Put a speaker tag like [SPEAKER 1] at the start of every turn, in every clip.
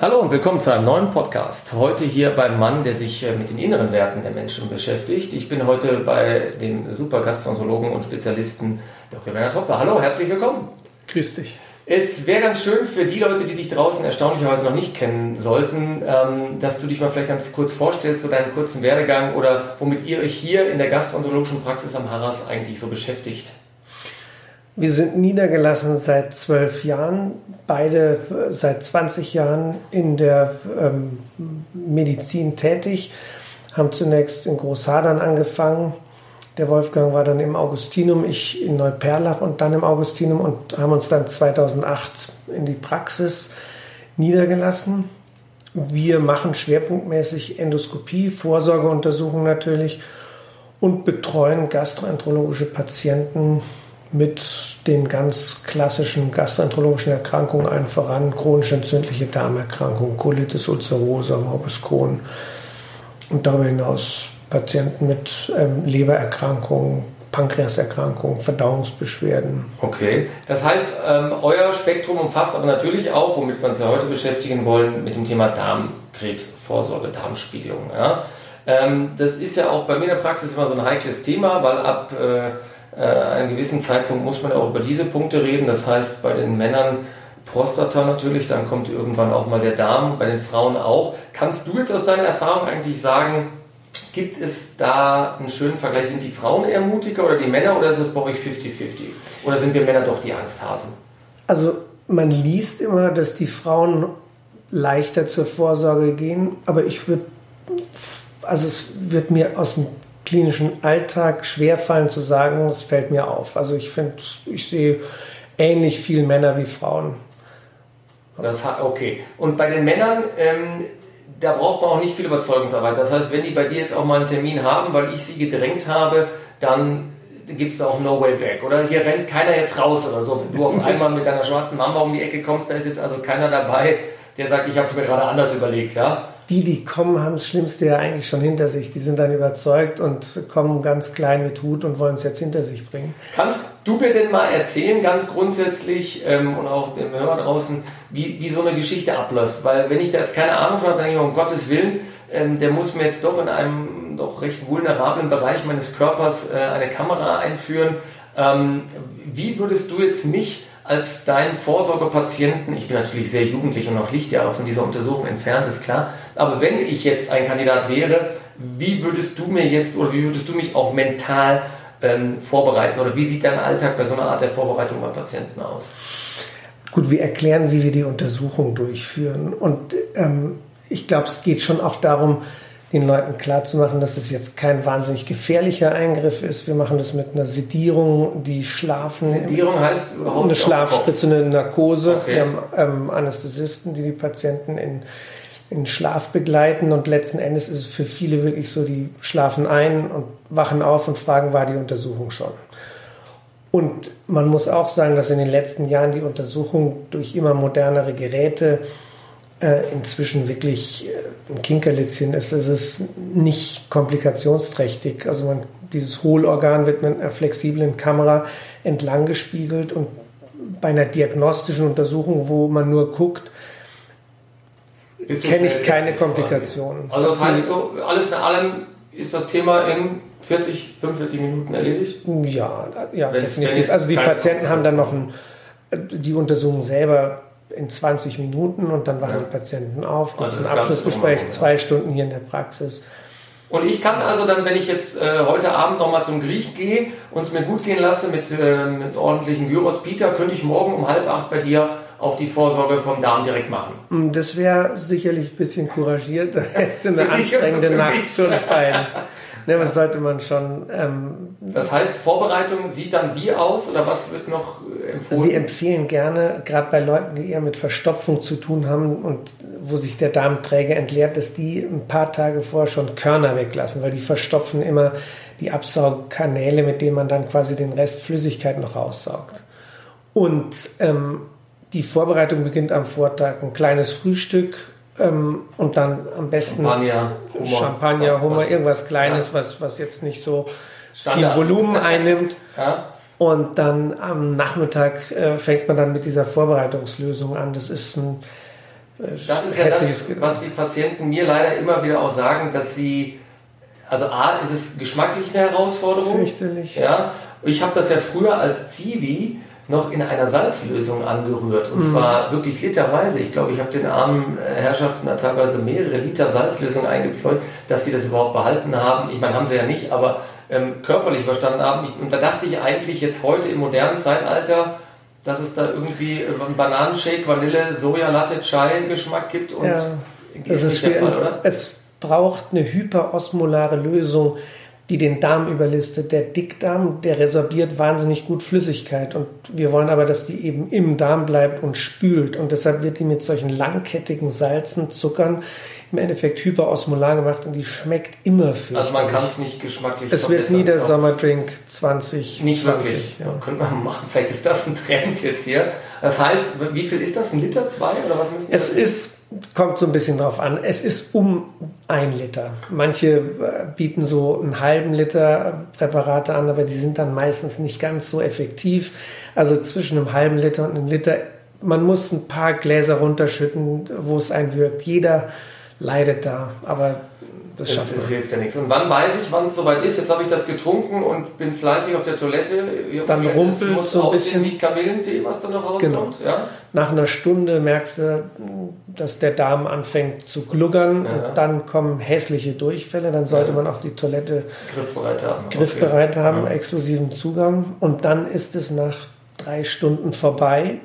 [SPEAKER 1] Hallo und willkommen zu einem neuen Podcast. Heute hier beim Mann, der sich äh, mit den inneren Werten der Menschen beschäftigt. Ich bin heute bei dem super Gastroenterologen und Spezialisten Dr. Werner Toppler. Hallo, herzlich willkommen.
[SPEAKER 2] Grüß dich.
[SPEAKER 1] Es wäre ganz schön für die Leute, die dich draußen erstaunlicherweise noch nicht kennen sollten, ähm, dass du dich mal vielleicht ganz kurz vorstellst, so deinen kurzen Werdegang oder womit ihr euch hier in der gastroenterologischen Praxis am Harras eigentlich so beschäftigt.
[SPEAKER 2] Wir sind niedergelassen seit zwölf Jahren, beide äh, seit 20 Jahren in der ähm, Medizin tätig, haben zunächst in Großhadern angefangen. Der Wolfgang war dann im Augustinum, ich in Neuperlach und dann im Augustinum und haben uns dann 2008 in die Praxis niedergelassen. Wir machen schwerpunktmäßig Endoskopie, Vorsorgeuntersuchungen natürlich und betreuen gastroenterologische Patienten mit den ganz klassischen gastroenterologischen Erkrankungen allen voran, chronisch entzündliche Darmerkrankungen, Colitis ulcerosa, Morbus Crohn und darüber hinaus Patienten mit ähm, Lebererkrankungen, Pankreaserkrankungen, Verdauungsbeschwerden.
[SPEAKER 1] Okay, das heißt, ähm, euer Spektrum umfasst aber natürlich auch, womit wir uns ja heute beschäftigen wollen, mit dem Thema Darmkrebsvorsorge, Darmspiegelung. Ja? Ähm, das ist ja auch bei mir in der Praxis immer so ein heikles Thema, weil ab äh, äh, einem gewissen Zeitpunkt muss man auch über diese Punkte reden. Das heißt, bei den Männern Prostata natürlich, dann kommt irgendwann auch mal der Darm, bei den Frauen auch. Kannst du jetzt aus deiner Erfahrung eigentlich sagen, gibt es da einen schönen Vergleich? Sind die Frauen eher mutiger oder die Männer oder ist es bei euch 50-50? Oder sind wir Männer doch die Angsthasen?
[SPEAKER 2] Also man liest immer, dass die Frauen leichter zur Vorsorge gehen, aber ich würde, also es wird mir aus dem klinischen Alltag schwerfallen zu sagen, es fällt mir auf. Also ich finde, ich sehe ähnlich viel Männer wie Frauen.
[SPEAKER 1] Das, okay. Und bei den Männern, ähm, da braucht man auch nicht viel Überzeugungsarbeit. Das heißt, wenn die bei dir jetzt auch mal einen Termin haben, weil ich sie gedrängt habe, dann gibt es auch No Way Back. Oder hier rennt keiner jetzt raus oder so. Wenn du auf einmal mit deiner schwarzen Mamba um die Ecke kommst, da ist jetzt also keiner dabei, der sagt, ich habe es mir gerade anders überlegt. Ja?
[SPEAKER 2] Die, die kommen, haben das Schlimmste ja eigentlich schon hinter sich. Die sind dann überzeugt und kommen ganz klein mit Hut und wollen es jetzt hinter sich bringen.
[SPEAKER 1] Kannst du mir denn mal erzählen, ganz grundsätzlich ähm, und auch dem Hörer draußen, wie, wie so eine Geschichte abläuft? Weil wenn ich da jetzt keine Ahnung von habe, dann denke ich, um Gottes Willen, ähm, der muss mir jetzt doch in einem doch recht vulnerablen Bereich meines Körpers äh, eine Kamera einführen. Ähm, wie würdest du jetzt mich als dein Vorsorgepatienten, ich bin natürlich sehr jugendlich und noch Lichtjahre von dieser Untersuchung entfernt, ist klar, aber wenn ich jetzt ein Kandidat wäre, wie würdest du mir jetzt oder wie würdest du mich auch mental ähm, vorbereiten oder wie sieht dein Alltag bei so einer Art der Vorbereitung bei Patienten aus?
[SPEAKER 2] Gut, wir erklären, wie wir die Untersuchung durchführen und ähm, ich glaube, es geht schon auch darum, den Leuten klarzumachen, dass es jetzt kein wahnsinnig gefährlicher Eingriff ist. Wir machen das mit einer Sedierung, die schlafen.
[SPEAKER 1] Sedierung heißt
[SPEAKER 2] überhaupt eine Schlafspritze, eine Narkose. Okay. Wir haben ähm, Anästhesisten, die die Patienten in, in Schlaf begleiten und letzten Endes ist es für viele wirklich so, die schlafen ein und wachen auf und fragen, war die Untersuchung schon? Und man muss auch sagen, dass in den letzten Jahren die Untersuchung durch immer modernere Geräte äh, inzwischen wirklich äh, ein Kinkerlitzchen ist. Es ist nicht komplikationsträchtig. Also man, dieses Hohlorgan wird mit einer flexiblen Kamera entlang gespiegelt und bei einer diagnostischen Untersuchung, wo man nur guckt, kenne ich keine Komplikationen.
[SPEAKER 1] Also das heißt, so, alles in allem ist das Thema in 40, 45 Minuten erledigt?
[SPEAKER 2] Ja, ja definitiv. Also die Patienten haben dann noch ein, die Untersuchung selber in 20 Minuten und dann wachen ja. die Patienten auf. Also das ist ein Abschlussgespräch, normal, zwei ja. Stunden hier in der Praxis.
[SPEAKER 1] Und ich kann also dann, wenn ich jetzt äh, heute Abend nochmal zum Griech gehe und es mir gut gehen lasse mit, äh, mit ordentlichen Gyros Peter, könnte ich morgen um halb acht bei dir auch die Vorsorge vom Darm direkt machen.
[SPEAKER 2] Mm, das wäre sicherlich ein bisschen couragiert. Jetzt eine anstrengende Nacht für uns beiden. Ne, was sollte man schon. Ähm,
[SPEAKER 1] das heißt, Vorbereitung sieht dann wie aus oder was wird noch äh, empfohlen?
[SPEAKER 2] Wir empfehlen gerne, gerade bei Leuten, die eher mit Verstopfung zu tun haben und wo sich der Darmträger entleert, dass die ein paar Tage vorher schon Körner weglassen, weil die verstopfen immer die Absaugkanäle, mit denen man dann quasi den Rest Flüssigkeit noch raussaugt. Und ähm, die Vorbereitung beginnt am Vortag. Ein kleines Frühstück, ähm, und dann am besten
[SPEAKER 1] Champagner,
[SPEAKER 2] Hummer, Champagner, was, Hummer, was, irgendwas Kleines, ja. was, was jetzt nicht so Standard. viel Volumen einnimmt. Ja. Und dann am Nachmittag äh, fängt man dann mit dieser Vorbereitungslösung an. Das ist ein
[SPEAKER 1] das ist ja das, was die Patienten mir leider immer wieder auch sagen, dass sie, also A, ist es geschmacklich eine Herausforderung.
[SPEAKER 2] Fürchterlich.
[SPEAKER 1] Ja, ich habe das ja früher als Zivi noch in einer Salzlösung angerührt. Und mhm. zwar wirklich literweise. Ich glaube, ich habe den armen Herrschaften da teilweise mehrere Liter Salzlösung eingepfleugt, dass sie das überhaupt behalten haben. Ich meine, haben sie ja nicht, aber ähm, körperlich überstanden haben. Ich, und da dachte ich eigentlich jetzt heute im modernen Zeitalter, dass es da irgendwie äh, einen Bananenshake, Vanille, Soja, Latte, Chai Geschmack gibt und
[SPEAKER 2] ja, das ist der Fall, oder? Es braucht eine hyperosmolare Lösung, die den Darm überlistet. Der Dickdarm, der resorbiert wahnsinnig gut Flüssigkeit und wir wollen aber, dass die eben im Darm bleibt und spült und deshalb wird die mit solchen langkettigen Salzen, Zuckern im Endeffekt hyperosmolar gemacht und die schmeckt immer fürchterlich.
[SPEAKER 1] Also man kann es nicht geschmacklich
[SPEAKER 2] Es wird nie der Sommerdrink 20.
[SPEAKER 1] Nicht 20, wirklich. Ja. Könnte man machen. Vielleicht ist das ein Trend jetzt hier. Das heißt, wie viel ist das? Ein Liter, zwei oder was müssen wir
[SPEAKER 2] Es ist, kommt so ein bisschen drauf an. Es ist um ein Liter. Manche äh, bieten so einen halben Liter Präparate an, aber die sind dann meistens nicht ganz so effektiv. Also zwischen einem halben Liter und einem Liter. Man muss ein paar Gläser runterschütten, wo es einwirkt. Jeder leidet da. Aber das schafft
[SPEAKER 1] Das hilft ja nichts. Und wann weiß ich, wann es soweit ist? Jetzt habe ich das getrunken und bin fleißig auf der Toilette.
[SPEAKER 2] Dann rumpelt
[SPEAKER 1] so ein bisschen wie Kamillentee, was da noch rauskommt. Genau.
[SPEAKER 2] Ja? Nach einer Stunde merkst du, dass der Darm anfängt zu gluggern ja. und dann kommen hässliche Durchfälle. Dann sollte ja. man auch die Toilette
[SPEAKER 1] griffbereit haben.
[SPEAKER 2] Griffbereit okay. haben, exklusiven Zugang. Und dann ist es nach drei Stunden vorbei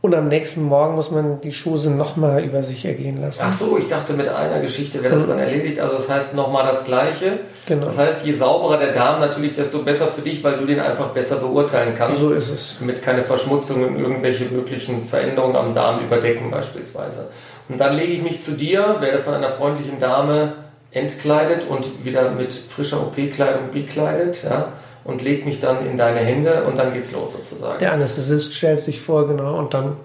[SPEAKER 2] und am nächsten Morgen muss man die Schose nochmal über sich ergehen lassen.
[SPEAKER 1] Ach so, ich dachte, mit einer Geschichte wäre das mhm. dann erledigt. Also das heißt nochmal das Gleiche.
[SPEAKER 2] Genau.
[SPEAKER 1] Das heißt, je sauberer der Darm natürlich, desto besser für dich, weil du den einfach besser beurteilen kannst.
[SPEAKER 2] So ist es.
[SPEAKER 1] Damit keine Verschmutzungen, irgendwelche möglichen Veränderungen am Darm überdecken beispielsweise. Und dann lege ich mich zu dir, werde von einer freundlichen Dame entkleidet und wieder mit frischer OP-Kleidung bekleidet. Ja und legt mich dann in deine Hände und dann geht's los sozusagen.
[SPEAKER 2] Der Anästhesist stellt sich vor, genau, und dann.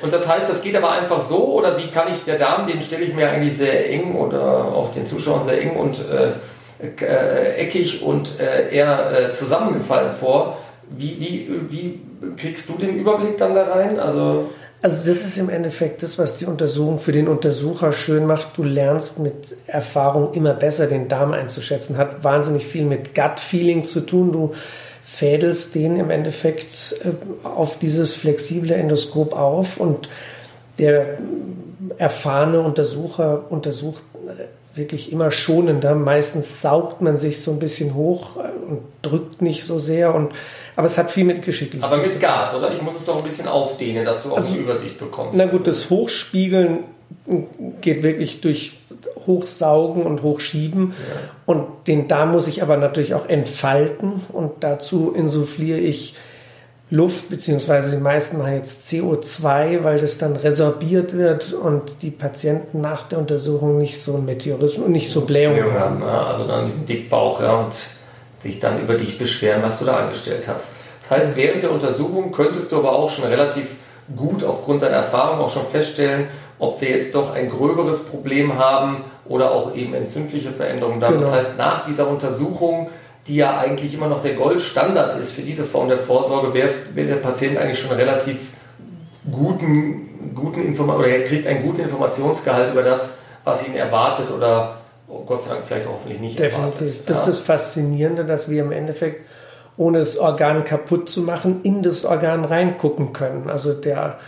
[SPEAKER 1] Und das heißt, das geht aber einfach so, oder wie kann ich der Darm, den stelle ich mir eigentlich sehr eng oder auch den Zuschauern sehr eng und äh, äh, eckig und äh, eher äh, zusammengefallen vor. Wie, wie, wie kriegst du den Überblick dann da rein? Also
[SPEAKER 2] also das ist im Endeffekt das, was die Untersuchung für den Untersucher schön macht. Du lernst mit Erfahrung immer besser den Darm einzuschätzen. Hat wahnsinnig viel mit Gut-Feeling zu tun. Du fädelst den im Endeffekt äh, auf dieses flexible Endoskop auf und der erfahrene Untersucher untersucht wirklich immer schonender. Meistens saugt man sich so ein bisschen hoch und drückt nicht so sehr. Und, aber es hat viel mit Geschicklichkeit.
[SPEAKER 1] Aber mit Gas, oder? Ich muss es doch ein bisschen aufdehnen, dass du auch also, eine Übersicht bekommst.
[SPEAKER 2] Na gut, das Hochspiegeln geht wirklich durch Hochsaugen und Hochschieben. Ja. Und den Darm muss ich aber natürlich auch entfalten. Und dazu insuffliere ich Luft, beziehungsweise die meisten machen jetzt CO2, weil das dann resorbiert wird und die Patienten nach der Untersuchung nicht so ein Meteorismus und nicht so Blähungen
[SPEAKER 1] ja, haben. Also dann den Dickbauch ja, und sich dann über dich beschweren, was du da angestellt hast. Das heißt, während der Untersuchung könntest du aber auch schon relativ gut aufgrund deiner Erfahrung auch schon feststellen, ob wir jetzt doch ein gröberes Problem haben oder auch eben entzündliche Veränderungen da. Genau. Das heißt, nach dieser Untersuchung die ja eigentlich immer noch der Goldstandard ist für diese Form der Vorsorge, wäre der Patient eigentlich schon relativ guten, guten Informa oder er kriegt einen guten Informationsgehalt über das, was ihn erwartet oder oh Gott sei Dank vielleicht auch hoffentlich nicht
[SPEAKER 2] Definitiv. erwartet. Das ja. ist das Faszinierende, dass wir im Endeffekt ohne das Organ kaputt zu machen, in das Organ reingucken können. Also der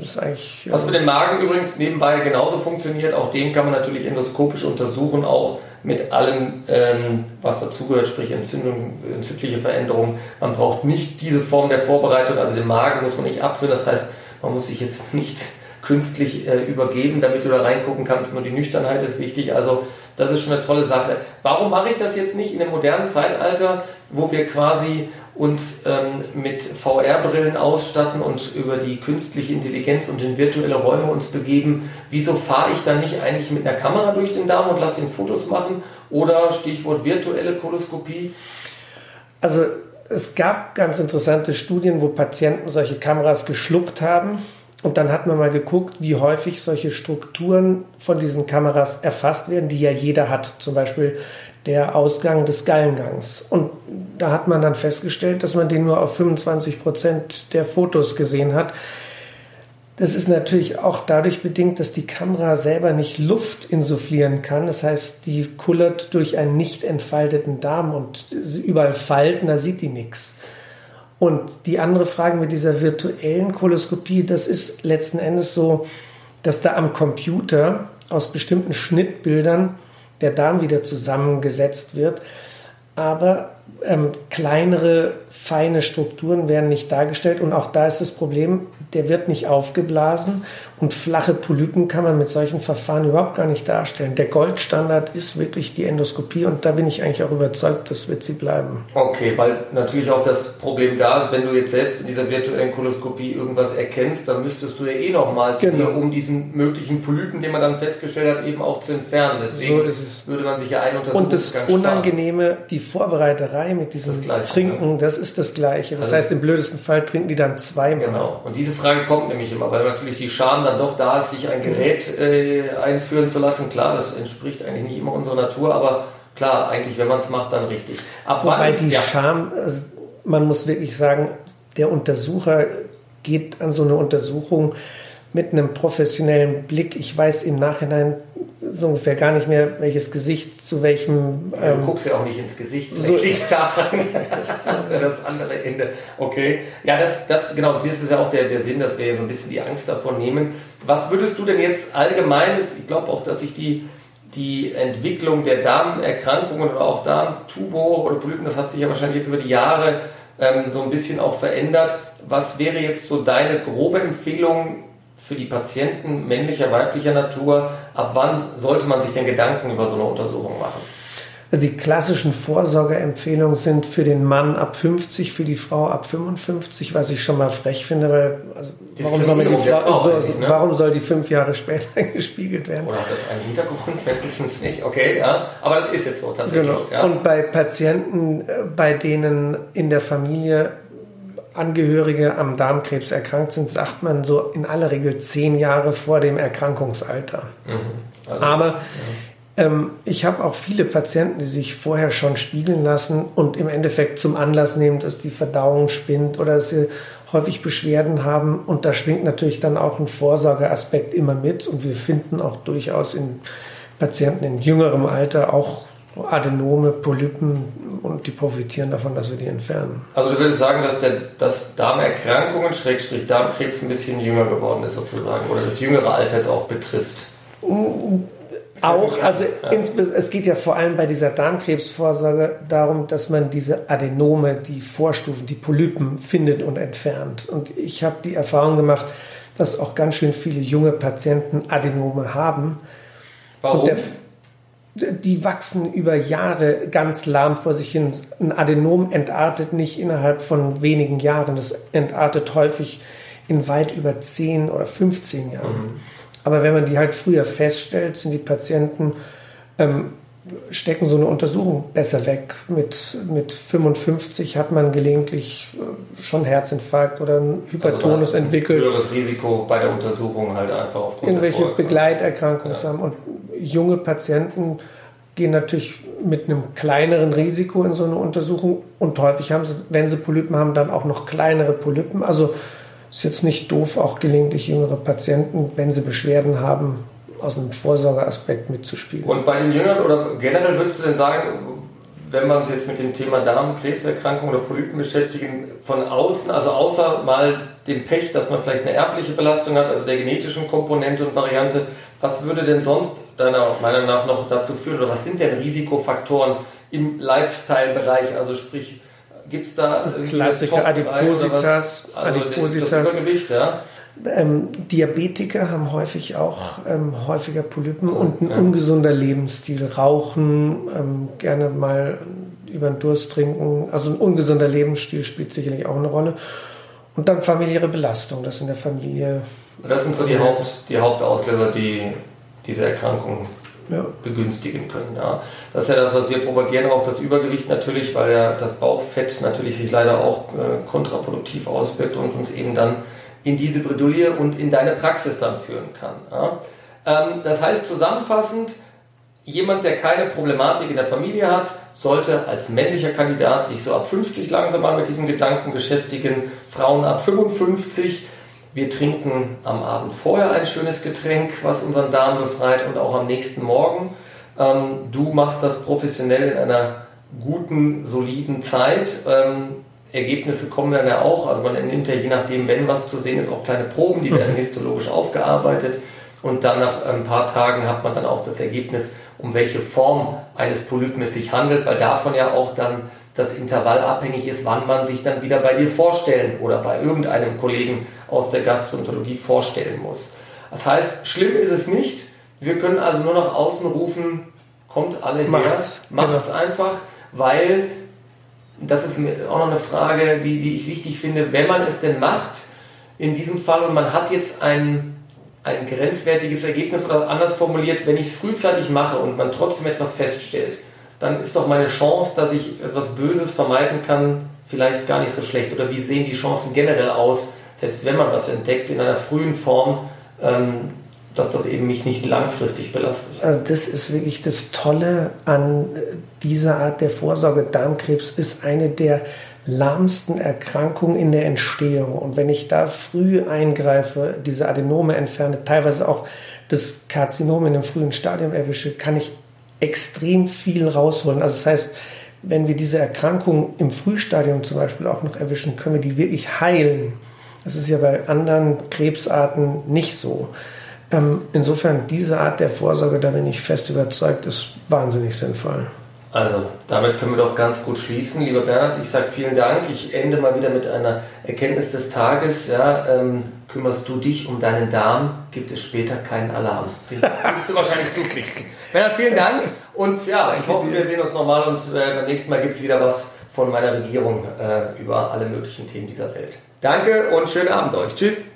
[SPEAKER 1] das eigentlich, Was für den Magen übrigens nebenbei genauso funktioniert, auch den kann man natürlich endoskopisch untersuchen, auch mit allem, ähm, was dazugehört, sprich Entzündung, entzündliche Veränderungen. Man braucht nicht diese Form der Vorbereitung, also den Magen muss man nicht abführen. Das heißt, man muss sich jetzt nicht künstlich äh, übergeben, damit du da reingucken kannst. Nur die Nüchternheit ist wichtig. Also das ist schon eine tolle Sache. Warum mache ich das jetzt nicht in dem modernen Zeitalter, wo wir quasi uns ähm, mit VR-Brillen ausstatten und über die künstliche Intelligenz und in virtuelle Räume uns begeben, wieso fahre ich dann nicht eigentlich mit einer Kamera durch den Darm und lasse den Fotos machen? Oder Stichwort virtuelle Koloskopie?
[SPEAKER 2] Also es gab ganz interessante Studien, wo Patienten solche Kameras geschluckt haben. Und dann hat man mal geguckt, wie häufig solche Strukturen von diesen Kameras erfasst werden, die ja jeder hat. Zum Beispiel der Ausgang des Gallengangs. Und da hat man dann festgestellt, dass man den nur auf 25 Prozent der Fotos gesehen hat. Das ist natürlich auch dadurch bedingt, dass die Kamera selber nicht Luft insufflieren kann. Das heißt, die kullert durch einen nicht entfalteten Darm und überall Falten, da sieht die nichts. Und die andere Frage mit dieser virtuellen Koloskopie, das ist letzten Endes so, dass da am Computer aus bestimmten Schnittbildern der Darm wieder zusammengesetzt wird. Aber ähm, kleinere, feine Strukturen werden nicht dargestellt. Und auch da ist das Problem, der wird nicht aufgeblasen und flache Polypen kann man mit solchen Verfahren überhaupt gar nicht darstellen. Der Goldstandard ist wirklich die Endoskopie und da bin ich eigentlich auch überzeugt, das wird sie bleiben.
[SPEAKER 1] Okay, weil natürlich auch das Problem da ist, wenn du jetzt selbst in dieser virtuellen Koloskopie irgendwas erkennst, dann müsstest du ja eh nochmal genau. um diesen möglichen Polypen, den man dann festgestellt hat, eben auch zu entfernen. Deswegen so würde man sich ja ein
[SPEAKER 2] Und das Unangenehme, sparen. die Vorbereiterei mit diesem das Trinken, ne? das ist das Gleiche. Das also heißt, im blödesten Fall trinken die dann zweimal.
[SPEAKER 1] Genau. Und diese Frage kommt nämlich immer, weil natürlich die Scham dann doch da ist, sich ein Gerät äh, einführen zu lassen. Klar, das entspricht eigentlich nicht immer unserer Natur, aber klar, eigentlich, wenn man es macht, dann richtig.
[SPEAKER 2] Ab Wobei wann, die ja. Scham, also man muss wirklich sagen, der Untersucher geht an so eine Untersuchung mit einem professionellen Blick. Ich weiß im Nachhinein so ungefähr gar nicht mehr, welches Gesicht zu welchem.
[SPEAKER 1] Ja, du ähm, guckst ja auch nicht ins Gesicht. So liegst daran. Das ist ja das andere Ende. Okay. Ja, das, das, genau, das ist ja auch der, der Sinn, dass wir so ein bisschen die Angst davon nehmen. Was würdest du denn jetzt allgemein, ich glaube auch, dass sich die, die Entwicklung der Darmerkrankungen oder auch Darmtumore oder Polypen, das hat sich ja wahrscheinlich jetzt über die Jahre ähm, so ein bisschen auch verändert. Was wäre jetzt so deine grobe Empfehlung, für die Patienten männlicher, weiblicher Natur, ab wann sollte man sich denn Gedanken über so eine Untersuchung machen?
[SPEAKER 2] Also die klassischen Vorsorgeempfehlungen sind für den Mann ab 50, für die Frau ab 55, was ich schon mal frech finde, weil also warum, soll die Frau, Frau so, ne? warum soll die fünf Jahre später gespiegelt werden?
[SPEAKER 1] Oder hat das einen Hintergrund? Wir wissen es nicht. Okay, ja. Aber das ist jetzt so tatsächlich. Genau.
[SPEAKER 2] Ja. Und bei Patienten, äh, bei denen in der Familie Angehörige am Darmkrebs erkrankt sind, sagt man so in aller Regel zehn Jahre vor dem Erkrankungsalter. Mhm. Also, Aber ja. ähm, ich habe auch viele Patienten, die sich vorher schon spiegeln lassen und im Endeffekt zum Anlass nehmen, dass die Verdauung spinnt oder dass sie häufig Beschwerden haben. Und da schwingt natürlich dann auch ein Vorsorgeaspekt immer mit. Und wir finden auch durchaus in Patienten in jüngerem Alter auch Adenome, Polypen und die profitieren davon, dass wir die entfernen.
[SPEAKER 1] Also du würdest sagen, dass, der, dass Darmerkrankungen, Schrägstrich Darmkrebs ein bisschen jünger geworden ist sozusagen oder das jüngere Alter jetzt auch betrifft?
[SPEAKER 2] Auch, also ja. es geht ja vor allem bei dieser Darmkrebsvorsorge darum, dass man diese Adenome, die Vorstufen, die Polypen findet und entfernt. Und ich habe die Erfahrung gemacht, dass auch ganz schön viele junge Patienten Adenome haben.
[SPEAKER 1] Warum?
[SPEAKER 2] Und der, die wachsen über Jahre ganz lahm vor sich hin. Ein Adenom entartet nicht innerhalb von wenigen Jahren. Das entartet häufig in weit über 10 oder 15 Jahren. Mhm. Aber wenn man die halt früher feststellt, sind die Patienten, ähm, stecken so eine Untersuchung besser weg. Mit, mit 55 hat man gelegentlich äh, schon Herzinfarkt oder ein Hypertonus also entwickelt.
[SPEAKER 1] Höheres Risiko bei der Untersuchung halt einfach aufgrund
[SPEAKER 2] Irgendwelche Begleiterkrankungen ja. zu haben. Und junge Patienten gehen natürlich mit einem kleineren Risiko in so eine Untersuchung und häufig haben sie, wenn sie Polypen haben, dann auch noch kleinere Polypen. Also ist jetzt nicht doof, auch gelegentlich jüngere Patienten, wenn sie Beschwerden haben, aus einem Vorsorgeaspekt mitzuspielen.
[SPEAKER 1] Und bei den Jüngern oder generell würdest du denn sagen, wenn wir uns jetzt mit dem Thema Darmkrebserkrankung oder Polypen beschäftigen, von außen, also außer mal dem Pech, dass man vielleicht eine erbliche Belastung hat, also der genetischen Komponente und Variante, was würde denn sonst deiner Meinung nach noch dazu führen oder was sind denn Risikofaktoren im Lifestyle-Bereich? Also sprich, gibt es da
[SPEAKER 2] Klassiker Adipositas,
[SPEAKER 1] also Adipositas. Das Übergewicht, ja?
[SPEAKER 2] Ähm, Diabetiker haben häufig auch ähm, häufiger Polypen und ein ungesunder Lebensstil. Rauchen, ähm, gerne mal über den Durst trinken. Also ein ungesunder Lebensstil spielt sicherlich auch eine Rolle. Und dann familiäre Belastung, das in der Familie.
[SPEAKER 1] Das sind so die, Haupt, die Hauptauslöser, die diese Erkrankung ja. begünstigen können. Ja. Das ist ja das, was wir propagieren, auch das Übergewicht natürlich, weil ja das Bauchfett natürlich sich leider auch äh, kontraproduktiv auswirkt und uns eben dann in diese Bredouille und in deine Praxis dann führen kann. Ja. Ähm, das heißt zusammenfassend, jemand, der keine Problematik in der Familie hat, sollte als männlicher Kandidat sich so ab 50 langsam mal mit diesem Gedanken beschäftigen, Frauen ab 55 Wir trinken am Abend vorher ein schönes Getränk, was unseren Darm befreit und auch am nächsten Morgen. Ähm, du machst das professionell in einer guten, soliden Zeit. Ähm, Ergebnisse kommen dann ja auch. Also man nimmt ja je nachdem, wenn was zu sehen ist, auch kleine Proben, die werden mhm. histologisch aufgearbeitet. Und dann nach ein paar Tagen hat man dann auch das Ergebnis, um welche Form eines Polypen es sich handelt, weil davon ja auch dann das Intervall abhängig ist, wann man sich dann wieder bei dir vorstellen oder bei irgendeinem Kollegen aus der Gastroenterologie vorstellen muss. Das heißt, schlimm ist es nicht. Wir können also nur nach außen rufen, kommt alle her, macht es genau. einfach, weil das ist auch noch eine Frage, die, die ich wichtig finde, wenn man es denn macht, in diesem Fall und man hat jetzt ein, ein grenzwertiges Ergebnis oder anders formuliert, wenn ich es frühzeitig mache und man trotzdem etwas feststellt, dann ist doch meine Chance, dass ich etwas Böses vermeiden kann, vielleicht gar nicht so schlecht. Oder wie sehen die Chancen generell aus, selbst wenn man was entdeckt in einer frühen Form, ähm, dass das eben mich nicht langfristig belastet.
[SPEAKER 2] Also das ist wirklich das Tolle an dieser Art der Vorsorge. Darmkrebs ist eine der lahmsten Erkrankungen in der Entstehung. Und wenn ich da früh eingreife, diese Adenome entferne, teilweise auch das Karzinom in einem frühen Stadium erwische, kann ich extrem viel rausholen. Also das heißt, wenn wir diese Erkrankung im Frühstadium zum Beispiel auch noch erwischen, können wir die wirklich heilen. Das ist ja bei anderen Krebsarten nicht so. Ähm, insofern, diese Art der Vorsorge, da bin ich fest überzeugt, ist wahnsinnig sinnvoll.
[SPEAKER 1] Also, damit können wir doch ganz gut schließen. Lieber Bernhard, ich sage vielen Dank. Ich ende mal wieder mit einer Erkenntnis des Tages. Ja, ähm, kümmerst du dich um deinen Darm, gibt es später keinen Alarm. Den würdest du wahrscheinlich zupflichten. Bernhard, vielen Dank. Und ja, ich hoffe, wir sehen uns nochmal und äh, beim nächsten Mal gibt es wieder was von meiner Regierung äh, über alle möglichen Themen dieser Welt. Danke und schönen Abend euch. Tschüss.